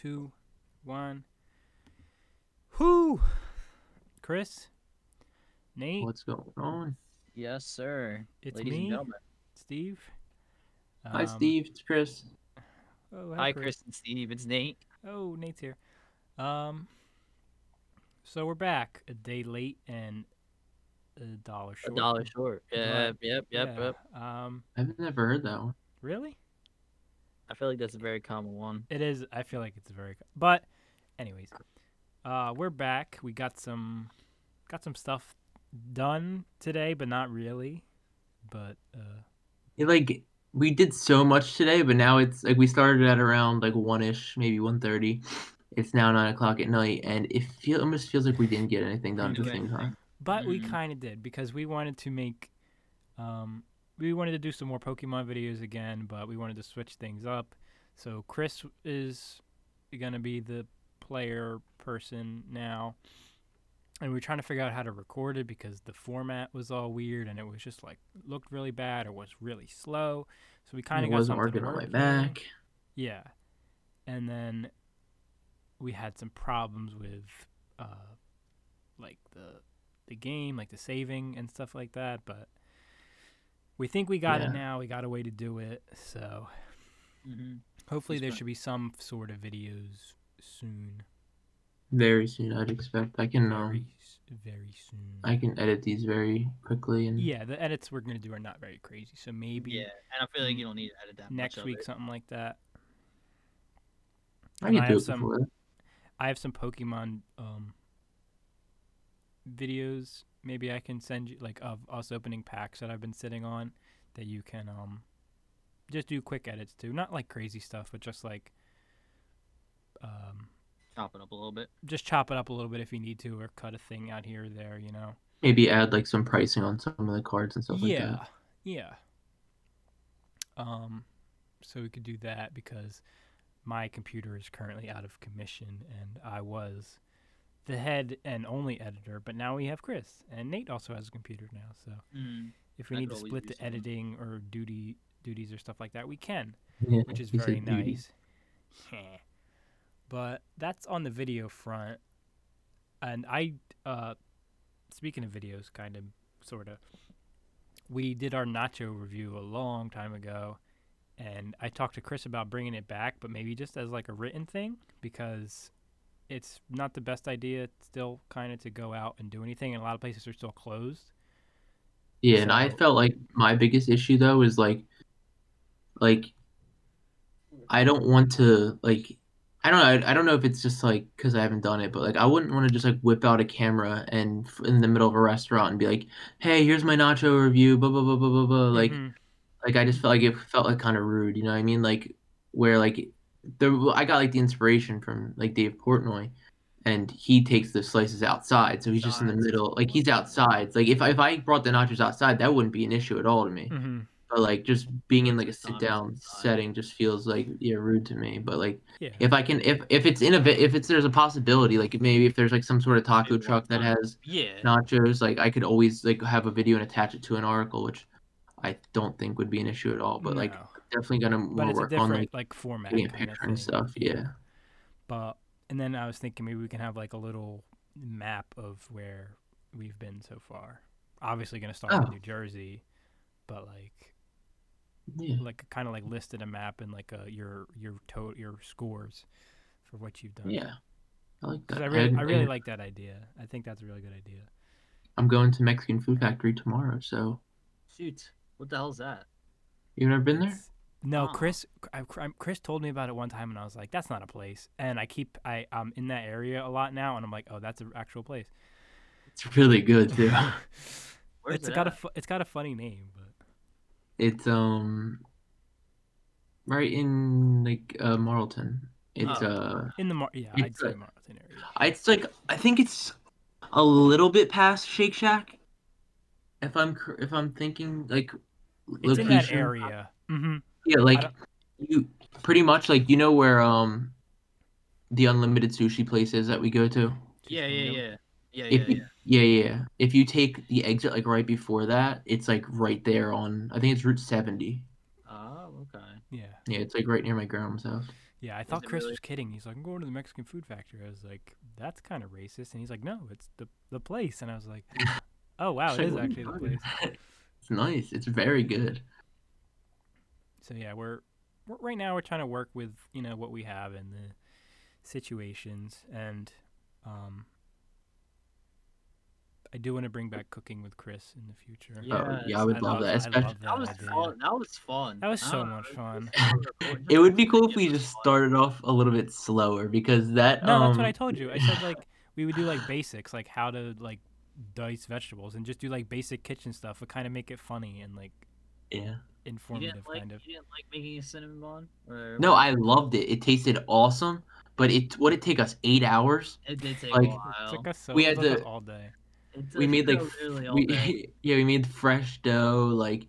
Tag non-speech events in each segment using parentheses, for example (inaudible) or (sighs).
two, one. Whoo! Chris, Nate, What's going on? Yes, sir. It's Ladies me. and gentlemen. Steve. Hi, Um, Steve. It's Chris. Oh, Hi, Chris and Steve. It's Nate. Oh, Nate's here. Um, so we're back a day late and a dollar short. A dollar short. Yep, yep, yep, Yeah, yep. Um, I've never heard that one. really? I feel like that's a very common one. It is. I feel like it's very. But, anyways, uh, we're back. We got some, got some stuff done today, but not really. But uh, It, like we did so much today, but now it's like we started at around like one ish, maybe one thirty. It's now nine o'clock at night, and it feel almost feels like we didn't get anything done at the same time. but we Mhm. kind of did because we wanted to make, um, we wanted to do some more Pokemon videos again, but we wanted to switch things up. So Chris is gonna be the player person now. And we are trying to figure out how to record it because the format was all weird and it was just like looked really bad or was really slow. So we kind of got wasn't working on my. Mac. Yeah. And then we had some problems with uh like the the game, like the saving and stuff like that, but we think we got Yeah. it now. We got a way to do it. So Mm-hmm. hopefully That's there fine. should be some sort of videos soon. Very soon, I'd expect. I can um, Very very soon. I can edit these very quickly and yeah, the edits we're going to do are not very crazy. So maybe Yeah, and I feel like you don't need to edit that next much of week it. something like that. I And can I do have it some- before. I have some Pokemon um videos. Maybe I can send you like of us opening packs that I've been sitting on that you can um just do quick edits to. Not like crazy stuff, but just like um Chop it up a little bit. just chop it up a little bit if you need to or cut a thing out here or there, you know. Maybe add like some pricing on some of the cards and stuff like yeah. that. Yeah. Um so we could do that because my computer is currently out of commission and I was the head and only editor, but now we have Chris and Nate also has a computer now. So Mm. if we I need to split the something. editing or duty duties or stuff like that, we can, Yeah, which is very beauty. nice. but that's on the video front, and I, uh, speaking of videos, kind of, sort of, we did our nacho review a long time ago, and I talked to Chris about bringing it back, but maybe just as like a written thing because it's not the best idea still kind of to go out and do anything, and a lot of places are still closed. Yeah, and I felt like my biggest issue though is like, like, I don't want to like, I don't know. I, I don't know if it's just like because I haven't done it, but like I wouldn't want to just like whip out a camera and f- in the middle of a restaurant and be like, "Hey, here's my nacho review." Blah blah blah blah blah blah. Like, Mhm. like I just felt like it felt like kind of rude. You know what I mean? Like where like the I got like the inspiration from like Dave Portnoy. And he takes the slices outside, so he's just in the Sides. middle. Like he's outside. Like if I, if I brought the nachos outside, that wouldn't be an issue at all to me. Mhm. But like just being in like a sit down setting just feels like yeah rude to me. But like Yeah. if I can if if it's in a if it's there's a possibility like maybe if there's like some sort of taco Maybe truck that has Yeah. nachos like I could always like have a video and attach it to an article, which I don't think would be an issue at all. But like No. Definitely gonna but more it's a work different on like like format getting a kind of picture and stuff. Yeah. But and then I was thinking maybe we can have like a little map of where we've been so far. Obviously, gonna start Oh. with New Jersey, but like Yeah. like kind of like listed a map and like a your your to- your scores for what you've done. Yeah. I like 'Cause that. I really And- I really like that idea. I think that's a really good idea. I'm going to Mexican Food Factory tomorrow, so Shoot. What the hell's that? you've never been there? It's- No, Ah. Chris. I, I- Chris told me about it one time, and I was like, "That's not a place." And I keep I I'm in that area a lot now, and I'm like, "Oh, that's an actual place." It's really good too. (laughs) Where's it's it got a at? fu- it's got a funny name, but It's um right in like uh Marlton. It's Oh. uh in the Mar- yeah, I'd say Marlton area. it's like I think it's a little bit past Shake Shack. If I'm if I'm thinking like It's in that location- area. Mm-hmm. Yeah, like you pretty much like you know where um the unlimited sushi place is that we go to. Yeah, yeah, yeah. Yeah, If yeah, you, yeah. yeah, yeah. If you take the exit like right before that, it's like right there on I think it's Route 70. Oh, okay. Yeah, Yeah, it's like right near my grandma's house. Yeah, I thought Chris really? was kidding. He's like, I'm going to the Mexican food factory. I was like, that's kind of racist. And he's like, no, it's the the place. And I was like, (laughs) oh wow, it is Shit, actually the place. (laughs) it's nice. It's very good. So yeah, we're, we're right now we're trying to work with you know what we have and the situations, and um, I do want to bring back cooking with Chris in the future. Yeah. Oh, yeah, I would I love, love- that. Especially, love That was fun. That was fun. That was so don't much fun. it would be cool if we just started off a little bit slower because that. No, um, that's what I told you. I said like we would do like basics, like how to like dice vegetables, and just do like basic kitchen stuff, but kind of make it funny and like Yeah. You informative, like kind of. you didn't like making a cinnamon bun? Or No, I loved it. It tasted awesome, but it would it take us eight hours? It did take like- a It took us so We had to- all day. We made like us we (laughs) yeah we made fresh dough like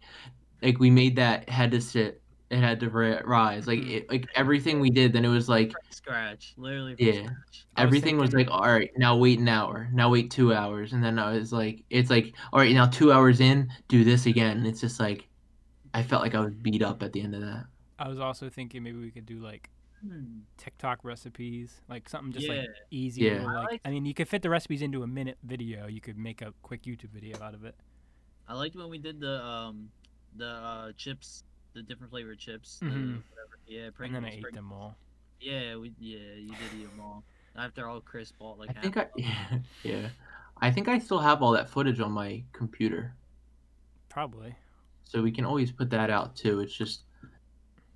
like we made that had to sit it had to rise like Mhm. it, like everything we did then it was like From scratch, literally. Yeah. Scratch. I was everything was like all right now wait an hour now wait two hours and then I was like it's like all right now two hours in do this again and it's just like I felt like I was beat up at the end of that I was also thinking maybe we could do like Hmm. TikTok recipes, like something just Yeah. like easy. Yeah. little, I liked- I mean, you could fit the recipes into a minute video. You could make a quick YouTube video out of it. I liked when we did the um the uh chips, the different flavored chips. the Mhm. whatever. Yeah, and then I ate Pringles. them all. Yeah, we yeah you did eat them all. After all, Chris bought like. I think I of them. (laughs) yeah I think I still have all that footage on my computer Probably. So we can always put that out too it's just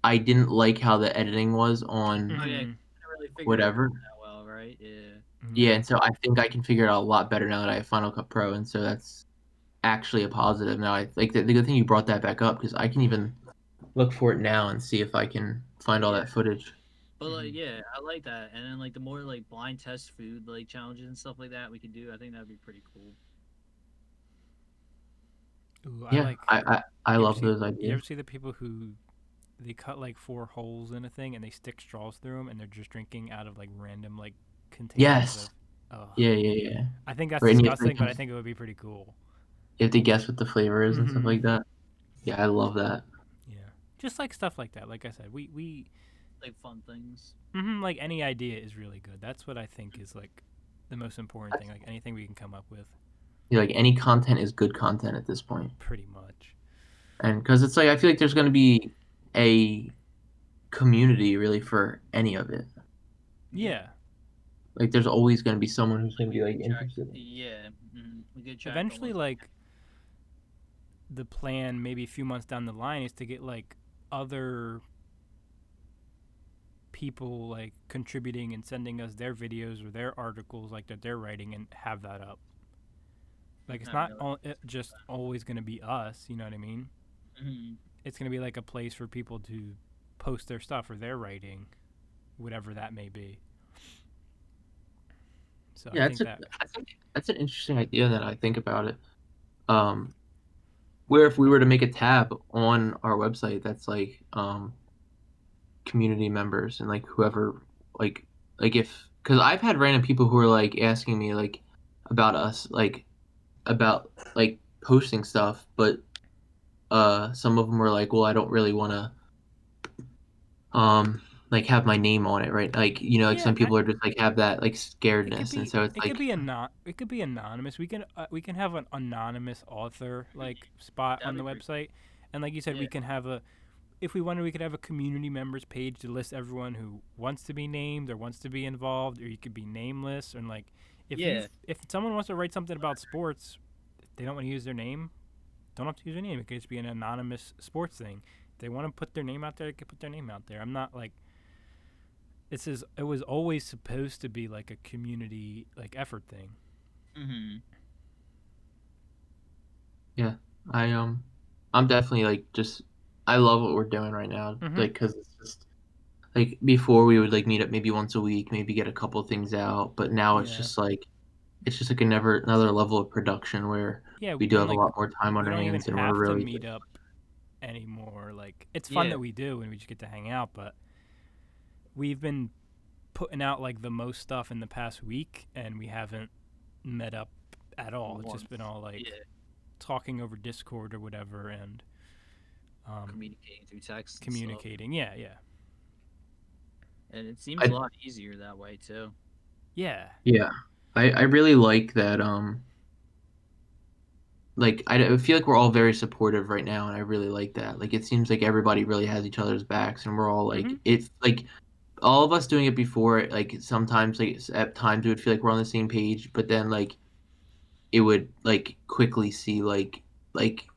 I didn't like how the editing was on Oh, yeah. Mhm. Really Whatever. that well, right? Yeah. Mhm. Yeah, and so I think I can figure it out a lot better now that I have Final Cut Pro, and so that's actually a positive. Now I like the, the good thing you brought that back up because I can even look for it now and see if I can find all that footage. But like, Mhm. yeah, I like that. And then like the more like blind test food like challenges and stuff like that we could do, I think that'd be pretty cool. Ooh, yeah, I like. I I, I love see- those You ever see the people who they cut like four holes in a thing and they stick straws through them and they're just drinking out of like random like containers? Yes. Of, Ugh. Yeah, yeah, yeah. I think that's Or any disgusting, but I think it would be pretty cool. You have to guess what the flavor is and stuff Mhm. like that. Yeah, I love that. Yeah. Just like stuff like that. Like I said, we we Like fun things. hmm like any idea is really good. That's what I think is like the most important thing. Like anything we can come up with, Yeah, like any content is good content at this point, pretty much. and because it's like I feel like there's going to be a community really for any of it. Yeah. Like there's always going to be someone who's going to be like interested. Yeah. mhm, We could track Eventually, like the plan, maybe a few months down the line, is to get like other people like contributing and sending us their videos or their articles like that they're writing and have that up. Like it's Not not really. all, it just always going to be us, you know what I mean? Mhm. It's going to be like a place for people to post their stuff or their writing, whatever that may be. So Yeah, I that's think a, that I think that's an interesting idea that I think about it. Um, where if we were to make a tab on our website that's like um, community members and like whoever like like if because I've had random people who are like asking me like about us like about like posting stuff, but uh, some of them were like, well, I don't really want to um like have my name on it, right? Like you know, like Yeah, some I- people are just like have that like scaredness, be, and so it's it like could be anon- it could be anonymous. We can uh, we can have an anonymous author like spot on That'd the be website, and like you said, we can have a if we wanted, we could have a community members page to list everyone who wants to be named or wants to be involved, or you could be nameless and like if you if someone wants to write something about sports, they don't want to use their name, don't have to use their name. It could just be an anonymous sports thing. If they want to put their name out there, they can put their name out there. I'm not like this is it was always supposed to be like a community like effort thing. Mhm. Yeah, I um, I'm definitely like just I love what we're doing right now. Mhm. Like, cause it's just like before we would like meet up maybe once a week, maybe get a couple things out, but now it's Yeah. just like it's just like a never another level of production where Yeah, we do have like, a lot more time on we our hands and have we're really to meet up anymore. Like it's fun Yeah. that we do and we just get to hang out, but we've been putting out like the most stuff in the past week and we haven't met up at all. It's just been all like talking over Discord or whatever and um, communicating through text. communicating. Yeah, yeah. And it seems I- a lot easier that way too. Yeah. Yeah, I I really like that. Um, like I, I feel like we're all very supportive right now, and I really like that. Like it seems like everybody really has each other's backs, and we're all like Mhm. it's like all of us doing it before. Like sometimes, like at times, it would feel like we're on the same page, but then like it would like quickly see like like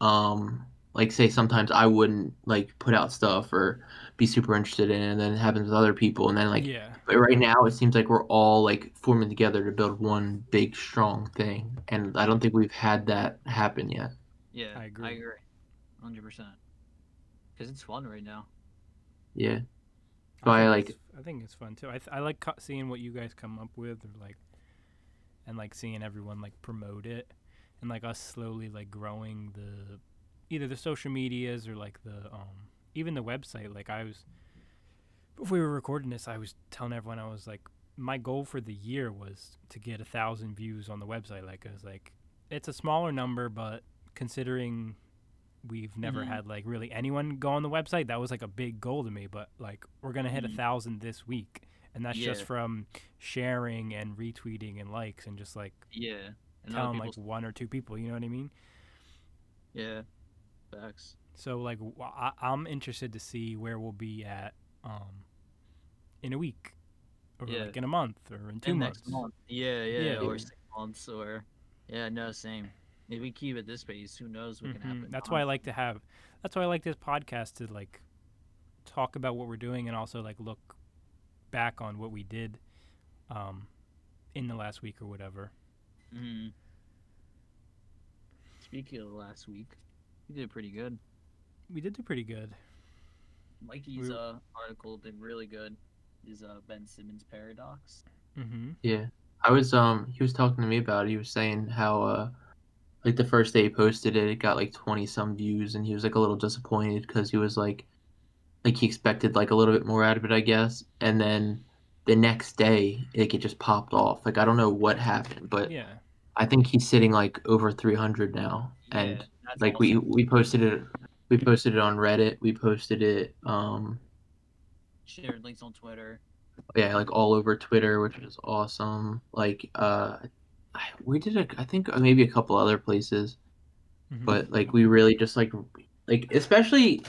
um like say sometimes I wouldn't like put out stuff or be super interested in and then it happens with other people, and then like yeah. but right now, it seems like we're all like forming together to build one big, strong thing, and I don't think we've had that happen yet. Yeah, I agree. I agree. agree, hundred percent. Because it's fun right now. Yeah, I So I think like- I think it's fun too. I th- I like seeing what you guys come up with, or like, and like seeing everyone like promote it, and like us slowly like growing the either the social medias or like the um even the website. Like I was before we were recording this, I was telling everyone I was like my goal for the year was to get a thousand views on the website. Like I was like, it's a smaller number, but considering we've never Mhm. had like really anyone go on the website, that was like a big goal to me. But like we're gonna hit a Mhm. thousand this week, and that's just from sharing and retweeting and likes and just like Yeah, and telling like one or two people. You know what I mean? yeah, facts. So like I, am interested to see where we'll be at um in a week or Yeah. like in a month or in two And months. month. Yeah, yeah, Yeah. or six months, or yeah, no, same. If we keep it this pace, who knows what can Mhm. happen? That's why I like to have. That's why I like this podcast to like talk about what we're doing and also like look back on what we did um in the last week or whatever. hmm Speaking of last week, we did pretty good. We did do pretty good. Mikey's We- uh, article did really good. Is uh, Ben Simmons paradox? Mm-hmm. yeah. I was um he was talking to me about it. He was saying how uh like the first day he posted it, it got like twenty some views, and he was like a little disappointed because he was like like he expected like a little bit more out of it, I guess, and then the next day like it just popped off. Like I don't know what happened, but Yeah. I think he's sitting like over three hundred now, and. Yeah, that's like we we posted it we posted it on reddit. We posted it um shared links on Twitter. yeah like all over twitter which is awesome. Like uh I- we did a, i think maybe a couple other places. Mhm. but like we really just like like especially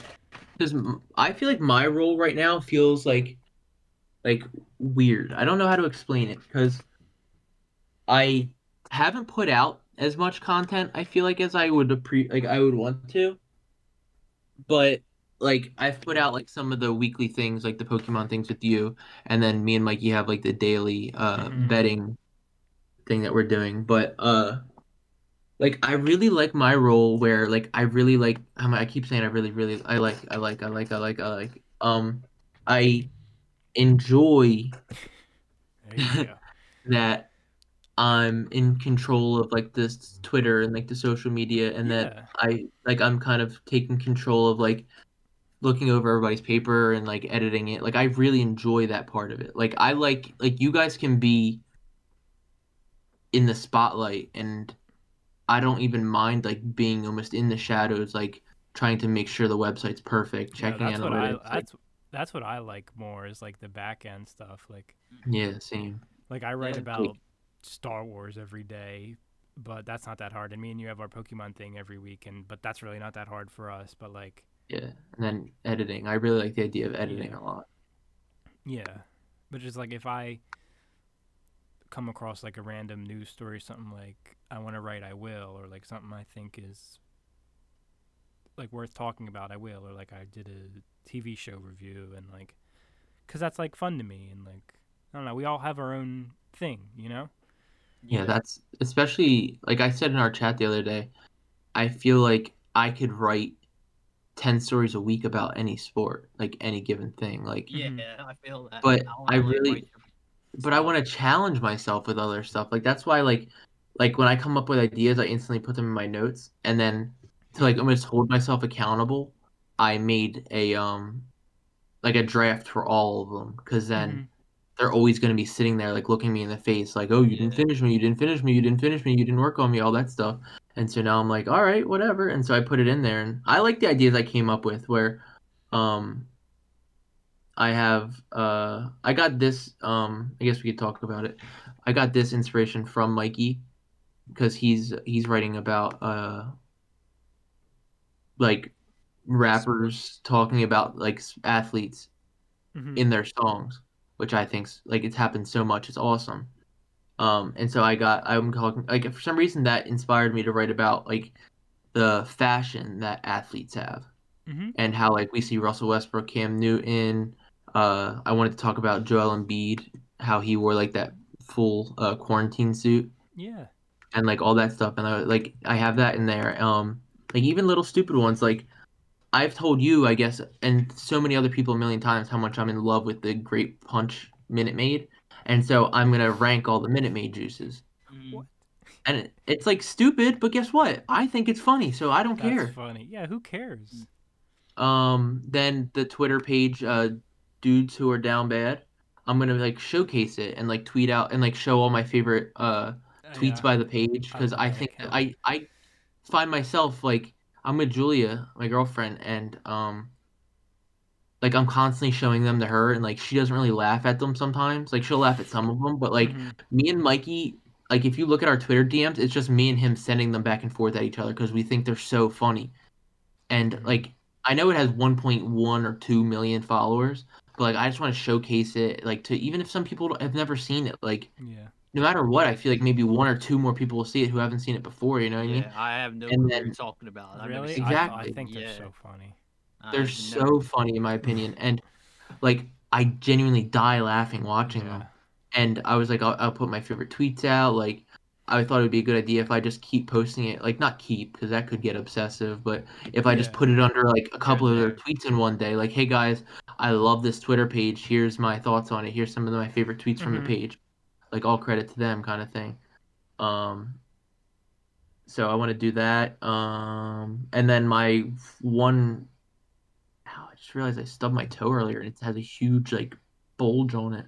because i feel like my role right now feels like like weird. I don't know how to explain it because i haven't put out as much content i feel like as i would appre- like i would want to but like i've put out like some of the weekly things like the pokemon things with you and then me and mikey have like the daily uh Mhm. betting thing that we're doing but uh like I really like my role where like I really like I'm- I keep saying I really really I like I like I like I like I like um I enjoy There you go. (laughs) that I'm in control of like this Twitter and like the social media and that I like I'm kind of taking control of like looking over everybody's paper and like editing it. Like I really enjoy that part of it. Like I like like you guys can be in the spotlight and I don't even mind like being almost in the shadows like trying to make sure the website's perfect, Yeah, checking that's what I analytics. like- that's that's what I like more is like the back end stuff. Like yeah, same. like I write Yeah, about like- Star Wars every day, but that's not that hard. And me and you have our Pokemon thing every week, and but that's really not that hard for us. But like Yeah. And then editing. I really like the idea of editing Yeah. a lot. Yeah, but just like if I come across like a random news story, something like I want to write, I will, or like something I think is like worth talking about, I will, or like I did a TV show review, and like, cause that's like fun to me, and like I don't know, we all have our own thing, you know? Yeah, that's especially like I said in our chat the other day. I feel like I could write 10 stories a week about any sport, like any given thing. Like Yeah, Mhm. I feel that. But wanna, I really- but I want to challenge myself with other stuff. Like that's why like like when I come up with ideas, I instantly put them in my notes and then to like almost hold myself accountable, I made a um like a draft for all of them cuz then Mhm. They're always going to be sitting there like looking me in the face like oh you didn't finish me you didn't finish me you didn't finish me you didn't work on me all that stuff and so now i'm like all right whatever and so i put it in there and i like the ideas i came up with where um I have uh I got this um I guess we could talk about it. I got this inspiration from Mikey because he's he's writing about uh like rappers talking about like athletes Mhm. in their songs, which I think's like it's happened so much. It's awesome. Um, and so I got I'm talking like for some reason that inspired me to write about like the fashion that athletes have Mhm. and how like we see Russell Westbrook, Cam Newton. Uh, I wanted to talk about Joel Embiid, how he wore like that full uh, quarantine suit Yeah. and like all that stuff. And I like I have that in there. Um, like even little stupid ones like I've told you, I guess, and so many other people a million times how much I'm in love with the Grape Punch Minute Maid, and so I'm gonna rank all the Minute Maid juices. Mm. What? And it, it's like stupid, but guess what? I think it's funny, so I don't That's care. funny. Yeah. Who cares? Um, then the Twitter page, uh, dudes who are down bad. I'm gonna like showcase it and like tweet out and like show all my favorite uh tweets Yeah. by the page because love I think. I I find myself like I'm with Julia, my girlfriend, and um like I'm constantly showing them to her and like she doesn't really laugh at them sometimes. Like she'll laugh at some of them, but like Mhm. me and Mikey, like if you look at our Twitter DMs, it's just me and him sending them back and forth at each other because we think they're so funny. And Mhm. like I know it has 1.1 or 2 million followers, but like I just want to showcase it like to even if some people have never seen it, like Yeah. No matter what, I feel like maybe one or two more people will see it who haven't seen it before, you know what I mean? Yeah, I have no And clue what you're talking about. I've never Really? seen I, I Exactly. think they're Yeah. so funny. They're I've so never- funny in my opinion and like I genuinely die laughing watching them. And I was like, I'll, I'll put my favorite tweets out. Like, I thought it would be a good idea if I just keep posting it. Like, not keep because that could get obsessive, but if I just put it under like a couple of their there. tweets in one day, like, hey guys, I love this Twitter page. Here's my thoughts on it. Here's some of my favorite tweets from Mhm. the page. Like, all credit to them, kind of thing. Um, so I want to do that. Um, and then my one, ow, I just realized I stubbed my toe earlier, and it has a huge like bulge on it.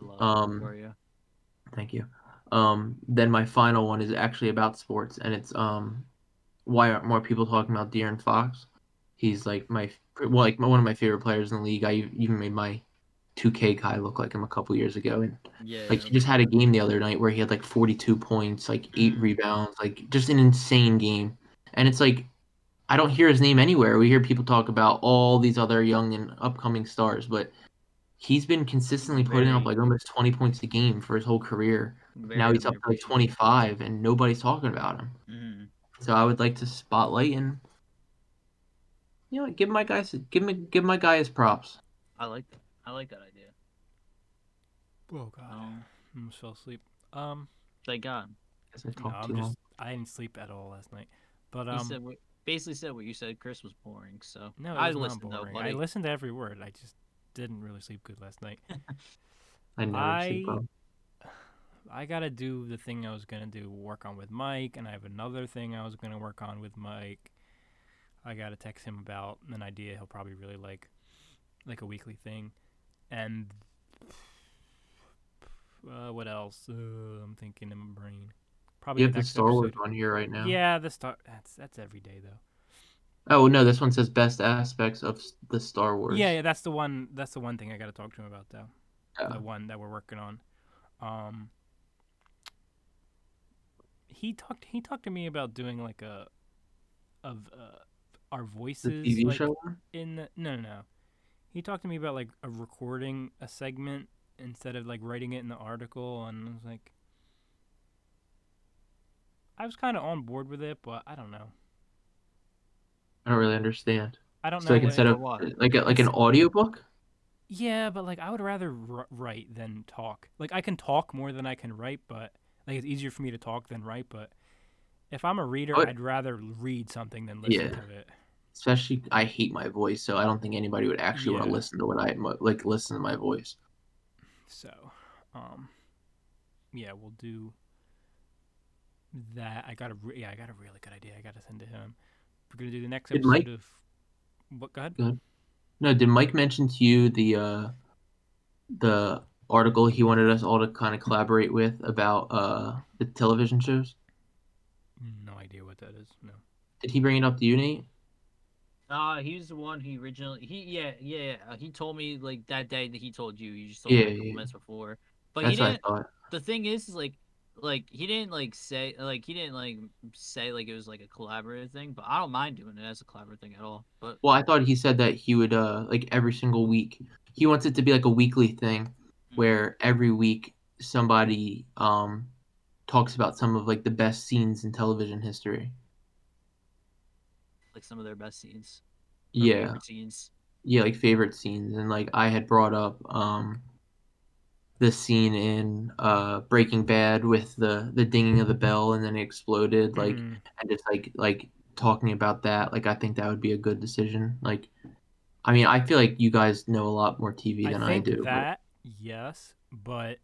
Love um, for you. Thank you. Um, then my final one is actually about sports, and it's um, why aren't more people talking about De'Aaron Fox? He's like my well, like one of my favorite players in the league. I even made my 2K guy look like him a couple years ago, and Yeah. like he just had a game the other night where he had like 42 points, like eight Mhm. rebounds, like just an insane game. And it's like I don't hear his name anywhere. We hear people talk about all these other young and upcoming stars, but he's been consistently putting up like almost 20 points a game for his whole career. Very now he's up to like 25 and nobody's talking about him. Mhm. So I would like to spotlight and you know, give my guys give me give my guy his props. I like that. I like that idea. Oh god. Um, I almost fell asleep. Um. thank God. Guess I No, talked I'm too just. I didn't sleep at all last night. But um. said what, basically said what you said. Chris was boring. So No, it I listened not though, boring. I listened to every word. I just didn't really sleep good last night. (laughs) I never sleep I- well. I gotta do the thing I was gonna do, work on with Mike, and I have another thing I was gonna work on with Mike. I gotta text him about an idea he'll probably really like, like a weekly thing, and uh, what else? Uh, I'm thinking in my brain. Probably You have the Star Wars episode. on here right now. Yeah, the star. That's that's every day though. Oh no, this one says best aspects of the Star Wars. Yeah, yeah, that's the one. That's the one thing I gotta talk to him about though. Yeah. The one that we're working on. Um, he talked. He talked to me about doing like a, of uh, our The voices TV like, show in the no no no. He talked to me about like a recording a segment instead of like writing it in the article, and I was like, I was kind of on board with it, but I don't know. I don't really understand. I don't So know. like instead of like a, like an audiobook? Yeah, but like I would rather r- write than talk. Like I can talk more than I can write, but like it's easier for me to talk than write. But if I'm a reader, oh, What? I'd rather read something than listen Yeah. to it. Especially I hate my voice, so I don't think anybody would actually want to listen to what I like listen to my voice. So, um, yeah, we'll do that. I got a yeah, I got a really good idea. I got to send to him. We're gonna do the next Did episode Mike- of what? Go ahead. No, did Mike mention to you the uh the article he wanted us all to kind of collaborate with about uh the television shows? No idea what that is. No. Did he bring it up to you, Nate? Uh, he was the one who originally he yeah yeah yeah, uh, he told me like that day that he told you. You just told Yeah, me a couple yeah. minutes before. But That's he what I didn't. thought. The thing is, is like like he didn't like say like he didn't like say like it was like a collaborative thing. But I don't mind doing it as a collaborative thing at all. But Well, I thought he said that he would uh like every single week. He wants it to be like a weekly thing mm, where every week somebody um talks about some of like the best scenes in television history. Like some of their best scenes. Yeah. favorite scenes. Yeah, like favorite scenes and like I had brought up um the scene in uh Breaking Bad with the the dinging of the bell and then it exploded like Mhm. and just like like talking about that like I think that would be a good decision. Like I mean, I feel like you guys know a lot more TV than I I, think do. but- that yes, but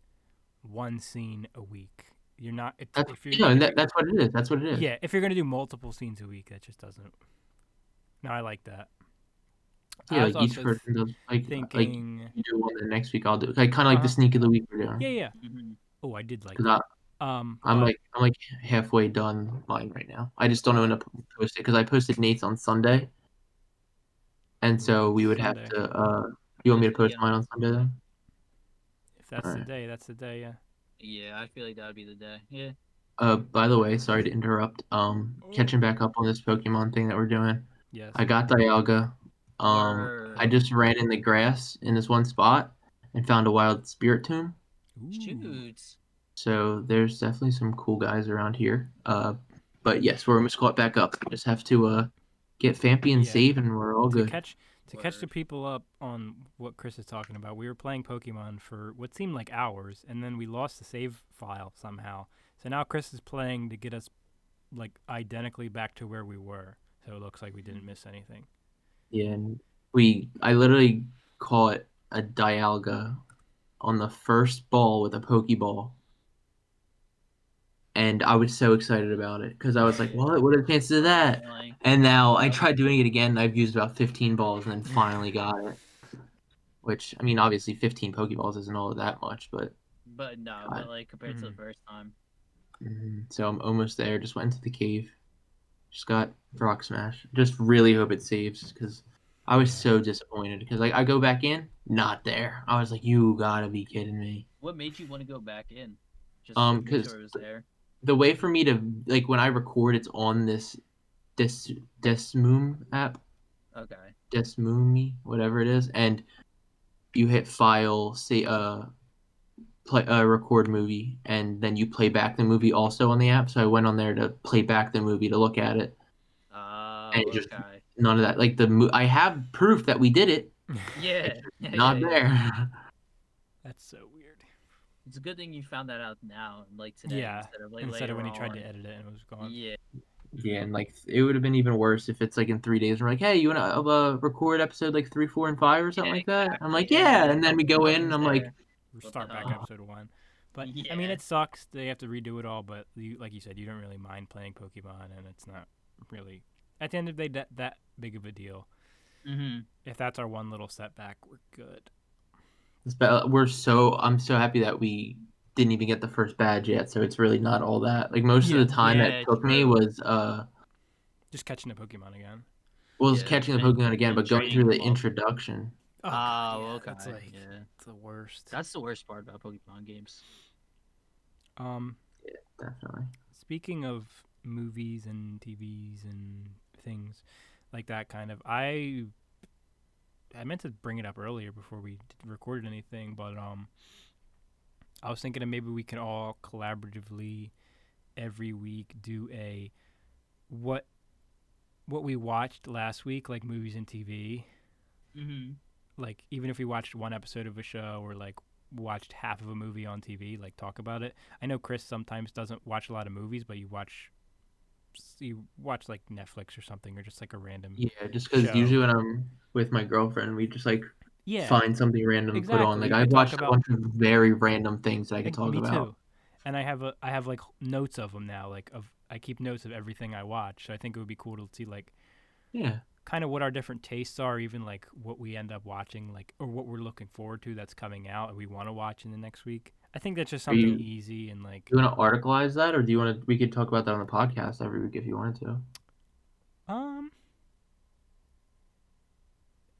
one scene a week. You're not. If, That's, if you're, yeah, if and you're- that, that's what it is. That's what it is. yeah, if you're gonna do multiple scenes a week, that just doesn't. No, I like that. Yeah, was like each also person does like like thinking. you do one the next week I'll do like kind of like Uh-huh. the sneak of the week we're doing. yeah, yeah. Mhm. Oh, I did like Because that. Um, I'm but- like I'm like halfway done mine right now. I just don't know when to post it because I posted Nate's on Sunday, and so we would have to. uh You want me to post Yeah. mine on Sunday then? if that's the alright. day, that's the day. Yeah. Yeah, I feel like that would be the day. Yeah. Uh, by the way, sorry to interrupt. Um, catching back up on this Pokemon thing that we're doing. Yes. I got Dialga. Um, Word. I just ran in the grass in this one spot and found a wild Spiritomb. Ooh. Shoots. So there's definitely some cool guys around here. Uh, but yes, we're almost caught back up. Just have to uh get Fampy and Yeah. save, and we're all to good. catch to catch the people up on what Chris is talking about, we were playing Pokemon for what seemed like hours, and then we lost the save file somehow. So now Chris is playing to get us like identically back to where we were. So it looks like we didn't miss anything. Yeah, and we I literally caught a Dialga on the first ball with a Pokeball. And I was so excited about it because I was like, "What? What are the chances of that?" (laughs) Like, And now I tried doing it again. And I've used about 15 balls and then finally got it. Which I mean, obviously, 15 Pokeballs isn't all that much, but but no, God. but like compared to the Mhm. first time. mhm. so I'm almost there. Just went into the cave. Just got Rock Smash. Just really hope it saves because I was so disappointed because like I go back in, not there. I was like, "You gotta be kidding me." What made you want to go back in? Just Um, because sure there. The way for me to like when I record, it's on this this DeSmuME app. Okay. DeSmuME, whatever it is, and you hit file, say uh play uh, record movie, and then you play back the movie also on the app. So I went on there to play back the movie to look at it. Uh, And it just- okay. None of that. Like the mo- I have proof that we did it, (laughs) Yeah. yeah, not yeah, yeah. there. (laughs) That's so weird. It's a good thing you found that out now, like today, Yeah, instead of like Instead of when he later tried to edit it and it was gone. Yeah. yeah, and like it would have been even worse if it's like in three days. We're like, hey, you wanna uh, record episode like three, four, and five or something Yeah, like that? I'm like, yeah, yeah. and then we go in, and I'm like, There. We What start back episode one. But (laughs) I mean, it sucks. They have to redo it all. But you, like you said, you don't really mind playing Pokemon, and it's not really at the end of the day that that big of a deal. Mm-hmm. If that's our one little setback, we're good. It's ba- we're so I'm so happy that we didn't even get the first badge yet, so it's really not all that. Like most Yeah. of the time Yeah, it took me was uh Just catching a Pokemon again. Well, Yeah, catching the Pokemon again, but going through training the introduction. Oh, God, yeah, okay. That's like yeah. the worst. That's the worst part about Pokemon games. Um, yeah, Definitely. speaking of movies and TVs and things like that, kind of, I I meant to bring it up earlier before we recorded anything, but um, I was thinking that maybe we can all collaboratively every week do a what what we watched last week, like movies and TV. Mm-hmm. Like even if we watched one episode of a show or like watched half of a movie on TV, like talk about it. I know Chris sometimes doesn't watch a lot of movies, but you watch you watch like Netflix or something or just like a random Yeah, just because usually when I'm with my girlfriend, we just like yeah find something random to put on. Like I've watched about- a bunch of very random things that I could Like, talk me about. too. And I have a I have like notes of them now. Like of I keep notes of everything I watch. So I think it would be cool to see like Yeah. Kind of what our different tastes are, even like what we end up watching, like or what we're looking forward to that's coming out and we want to watch in the next week. I think that's just something you- easy and like Do you want to articleize that, or do you want to? We could talk about that on the podcast every week if you wanted to. um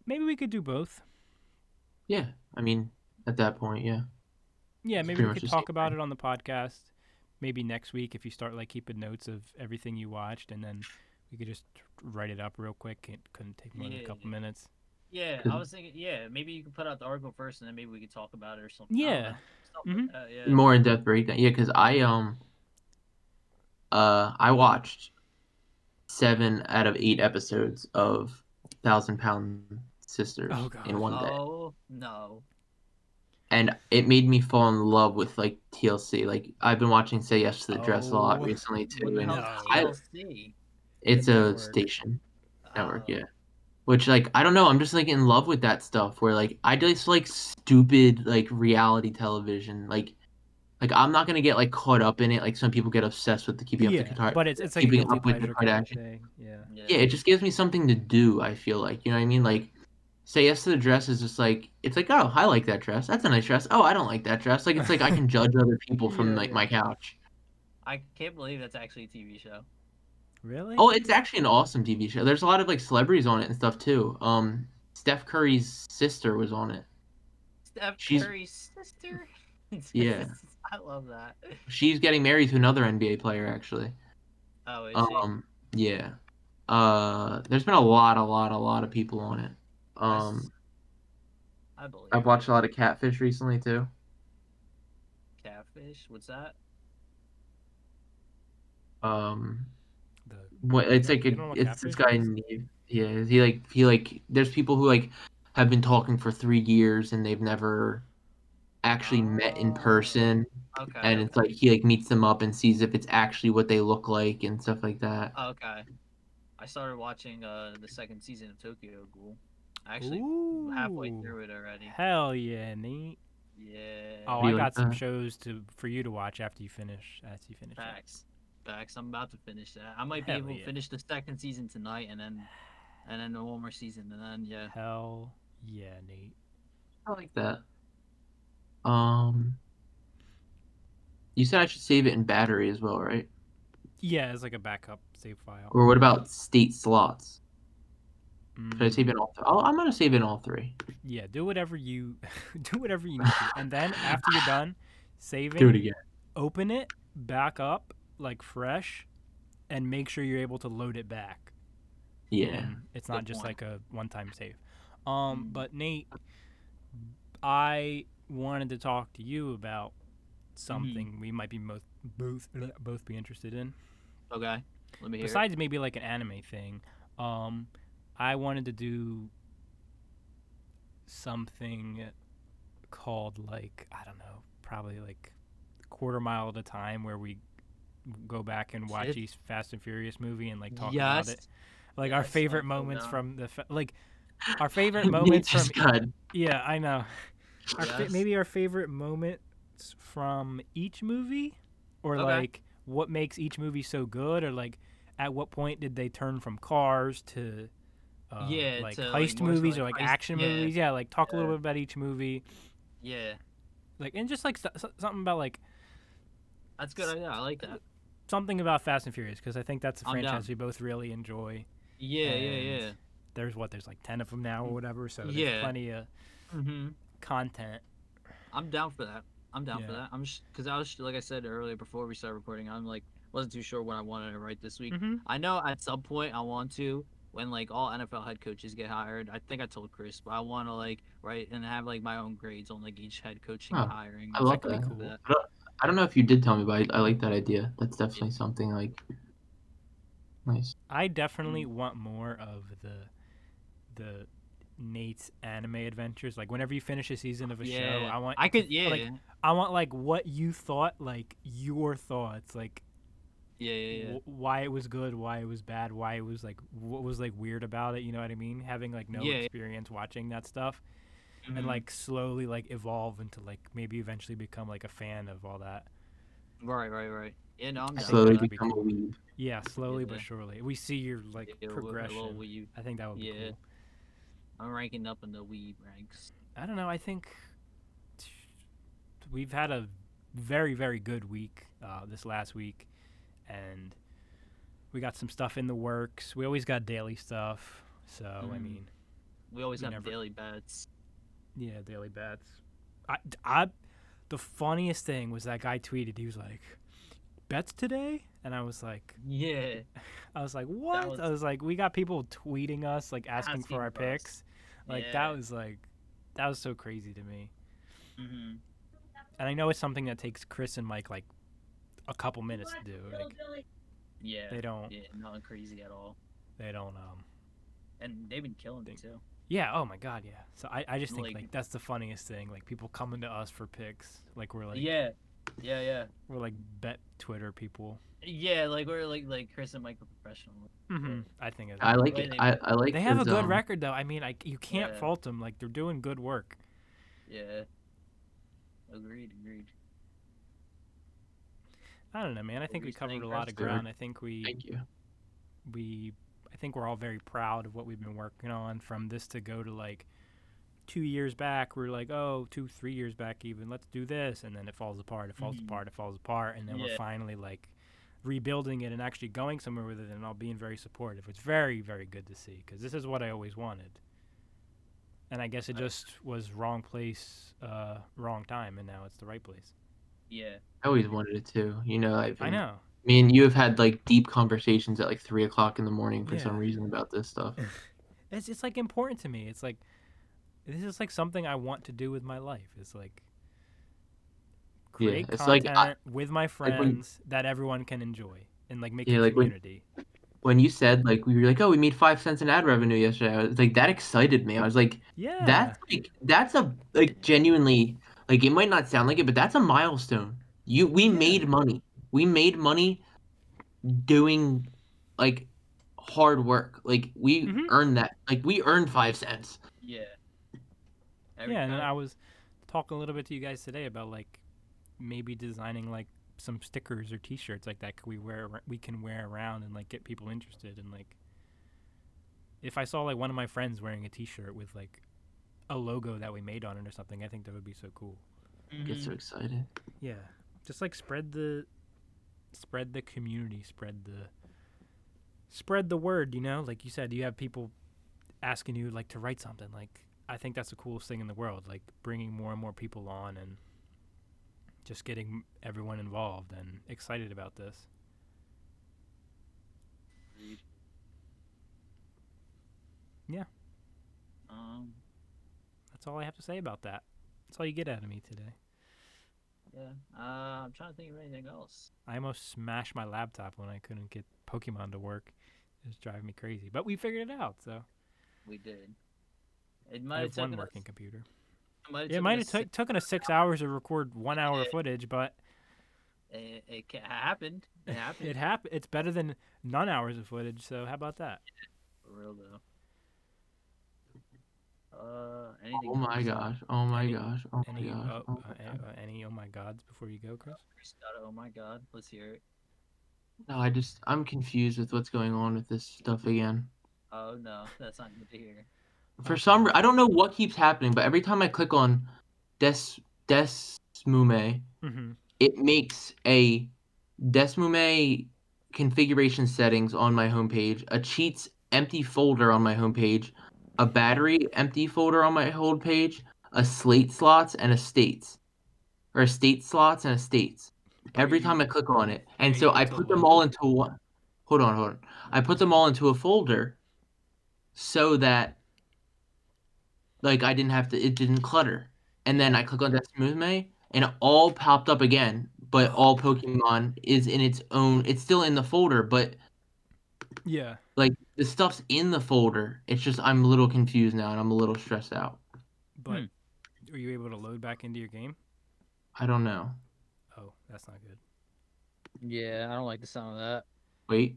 maybe we could do both. Yeah, I mean, at that point, yeah. Yeah, It's maybe we could talk about thing. it on the podcast. Maybe next week if you start like keeping notes of everything you watched, and then we could just write it up real quick. It couldn't take more than a couple Yeah. minutes. Yeah, I was thinking. Yeah, maybe you could put out the article first, and then maybe we could talk about it or something. Yeah. know, something like Mhm. that, yeah. More in depth breakdown. Yeah, because I um uh I watched seven out of eight episodes of Thousand Pound Sisters Oh, in one day. Oh no. and it made me fall in love with like TLC. Like I've been watching Say Yes to the Dress a lot Oh, recently too, What the and hell No. is I- TLC? It's The a network. station network, Oh, yeah. Which like I don't know, I'm just like in love with that stuff. Where like I just like stupid like reality television. Like like I'm not gonna get like caught up in it. Like some people get obsessed with the keeping up yeah, the guitar. but it's it's like keeping guilty up with the kind of Kardashians. thing. Yeah. Yeah. yeah, it just gives me something to do. I feel like you know what I mean. Like, say yes to the dress is just like it's like oh I like that dress. That's a nice dress. Oh I don't like that dress. Like it's like I can judge other people from (laughs) Yeah, like yeah. my couch. I can't believe that's actually a TV show. Really? Oh, it's actually an awesome TV show. There's a lot of like celebrities on it and stuff too. Um, Steph Curry's sister was on it. Steph She's- Curry's sister. (laughs) Yeah. I love that. She's getting married to another NBA player actually. Oh, is she? Um, yeah. Uh, there's been a lot, a lot, a lot of people on it. Um, I believe. I've watched a lot of Catfish recently too. Catfish. What's that? Um, The, what it's like a, it's this guy? Nev. Yeah, he like he like there's people who like have been talking for three years and they've never actually met in Oh. person Okay. and it's like he like meets them up and sees if it's actually what they look like and stuff like that. Okay. I started watching uh the second season of Tokyo Ghoul. Actually, Ooh, halfway through it already. Hell yeah, neat. Yeah. Oh, I got some shows to for you to watch after you finish. After you finish. it. Facts. Facts. I'm about to finish that. I might be Hell able to finish the second season tonight, and then, and then one more season, and then yeah. Hell yeah, Nate. I like that. Um, you said I should save it in battery as well, right? Yeah, as like a backup save file. Or what about state slots? Should I Mm, save it in all? Th- oh, I'm gonna save it in all three. Yeah, do whatever you (laughs) do whatever you need to, and then after you're (sighs) done saving, Do it again. open it back up like fresh, and make sure you're able to load it back. Yeah. and it's not just point. like a one-time save. Um, Mm. but Nate, I wanted to talk to you about something we might be both both both be interested in. Okay. Let me hear. it. Besides maybe like an anime thing, um, I wanted to do something called like I don't know, probably like quarter mile at a time, where we go back and watch Shit. each Fast and Furious movie and like talk yes. about it like our Yes, I'm favorite (laughs) moments from the fa- like our favorite moments from got yeah i know our fa- maybe our favorite moments from each movie or Okay. like what makes each movie so good or like at what point did they turn from cars to uh, Yeah, like to, heist so, movies or like, like heist- action yeah. movies yeah like talk a little bit about each movie Yeah. like and just like st- something about like That's good. idea. I like that. Something about fast and furious because i think that's a I'm down. franchise we both really enjoy Yeah. Yeah. And Yeah. there's what there's like 10 of them now or whatever so there's Yeah. plenty of Mm-hmm. content I'm down for that. I'm down for that. I'm just because I was like I said earlier before we started recording. I'm like wasn't too sure what I wanted to write this week. mm-hmm. I know at some point I want to when like all NFL head coaches get hired. I think I told Chris, but I want to like write and have like my own grades on like each head coaching Oh, hiring. I love stuff like that. That. I don't, know if you did tell me, but I, I like that idea. That's definitely something like nice. I definitely want more of the the Nate's anime adventures. Like whenever you finish a season of a show, I want I could. Yeah. like I want like what you thought, like your thoughts, like yeah. Yeah. Yeah. wh- why it was good, why it was bad, why it was like what was like weird about it. You know what I mean? Having like no Yeah. experience watching that stuff, and Mhm. like slowly like evolve into like maybe eventually become like a fan of all that. Right. Right. Right. Yeah. I'm I down. think Slowly that'd be become a weeb. Yeah, slowly but surely. We see your like Yeah, a little- a progression. I think that would be Yeah. cool. I'm ranking up in the weeb ranks. I don't know. I think we've had a very, very good week uh, this last week, and we got some stuff in the works. We always got daily stuff, so I Mhm. mean, We always We have never- daily bets. Yeah, daily bets. I, I, the funniest thing was that guy tweeted. He was like, "Bets today," and I was like, Yeah. (laughs) I was like, "What?" was- I was like, "We got people tweeting us like asking, Asking for our for us. picks." Like yeah. that was like, that was so crazy to me. hmm And I know it's something that takes Chris and Mike like a couple minutes to do. Like Yeah. they don't, Yeah, not crazy at all. they don't. Um, And they've been killing me too. Yeah. Oh my God, yeah. So I, I just think Like- like that's the funniest thing. Like people coming to us for picks. Like we're like, yeah. Yeah, yeah. we're like bet Twitter people. Yeah, like we're like like Chris and Mike are professional. hmm I think I like way it. I, I like. they have a good um, record though. I mean, I you can't Yeah. fault them. Like they're doing good work. Yeah. Agreed, agreed. I don't know, man. I think we covered a lot of ground. I think we Thank you. we I think we're all very proud of what we've been working on from this to go to like two years back. We're like, oh, two, three years back even. Let's do this, and then it falls apart. It falls Mhm. apart. It falls apart, and then we're finally like rebuilding it and actually going somewhere with it, and all being very supportive. It's very, very good to see because this is what I always wanted. And I guess it just was wrong place, uh, wrong time, and now it's the right place. Yeah. I always wanted it too. You know, I've I know. Me and you have had like deep conversations at like three o'clock in the morning for some reason about this stuff. (laughs) It's it's like important to me. It's like this is like something I want to do with my life. It's like Yeah, create like, content I- with my when- friends that everyone can enjoy and like make Yeah, a like when- community. When you said like we were like, oh, we made five cents in ad revenue yesterday, I was like that excited me. I was like, yeah. that's like that's a like genuinely like it might not sound like it, but that's a milestone. You we Yeah. made money. We made money doing like hard work. Like we Mhm. earned that. Like we earned five cents. Yeah. Every yeah, and. I was talking a little bit to you guys today about like maybe designing like some stickers or T-shirts like that. Could we wear we can wear around and like get people interested and like if I saw like one of my friends wearing a T-shirt with like a logo that we made on it or something, I think that would be so cool. Get Mhm. so excited. Yeah, just like spread the spread the community, spread the spread the word. You know, like you said, you have people asking you like to write something. Like I think that's the coolest thing in the world. Like bringing more and more people on and just getting everyone involved and excited about this. Agreed. Yeah. Um. That's all I have to say about that. That's all you get out of me today. Yeah. Uh, I'm trying to think of anything else. I almost smashed my laptop when I couldn't get Pokemon to work. It was driving me crazy, but we figured it out. So We did. It I might have have one working us. computer. Might have Yeah, it might have six- taken us six hours to record one hour Yeah. footage, but It, it ca- happened. It happened. it (laughs) happened. It's better than none hours of footage. So how about that? For real though. Uh, anything Oh my gosh. Oh my Any- gosh. Oh my Any gosh. oh, Oh uh, my a- gosh. uh, any oh my gods before you go, Chris? Chris got it. Oh my god. Let's hear it. No, I just I'm confused with what's going on with this stuff again. Oh no, that's not good to hear. For some, I don't know what keeps happening, but every time I click on Des DeSmuME, Mm-hmm. it makes a DeSmuME configuration settings on my homepage, a cheats empty folder on my homepage, a battery empty folder on my hold homepage, a slate slots and a states, or a state slots and a states. Every time I click on it, and so I put them all into one. Hold on, hold on. I put them all into a folder, so that like I didn't have to. It didn't clutter. And then I click on that DeSmuME, and it all popped up again. But all Pokemon is in its own. It's still in the folder, but Yeah. Like the stuff's in the folder. It's just I'm a little confused now, and I'm a little stressed out. But hmm. are you able to load back into your game? I don't know. Oh, that's not good. Yeah, I don't like the sound of that. Wait.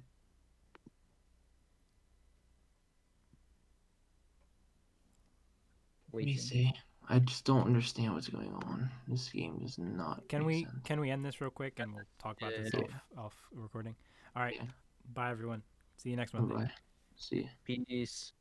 Let me see. I just don't understand what's going on. This game does not. Can we sense. can we end this real quick and we'll talk about this off, off recording? All right. Yeah. Bye everyone. See you next month. Bye. See. ya. Peace.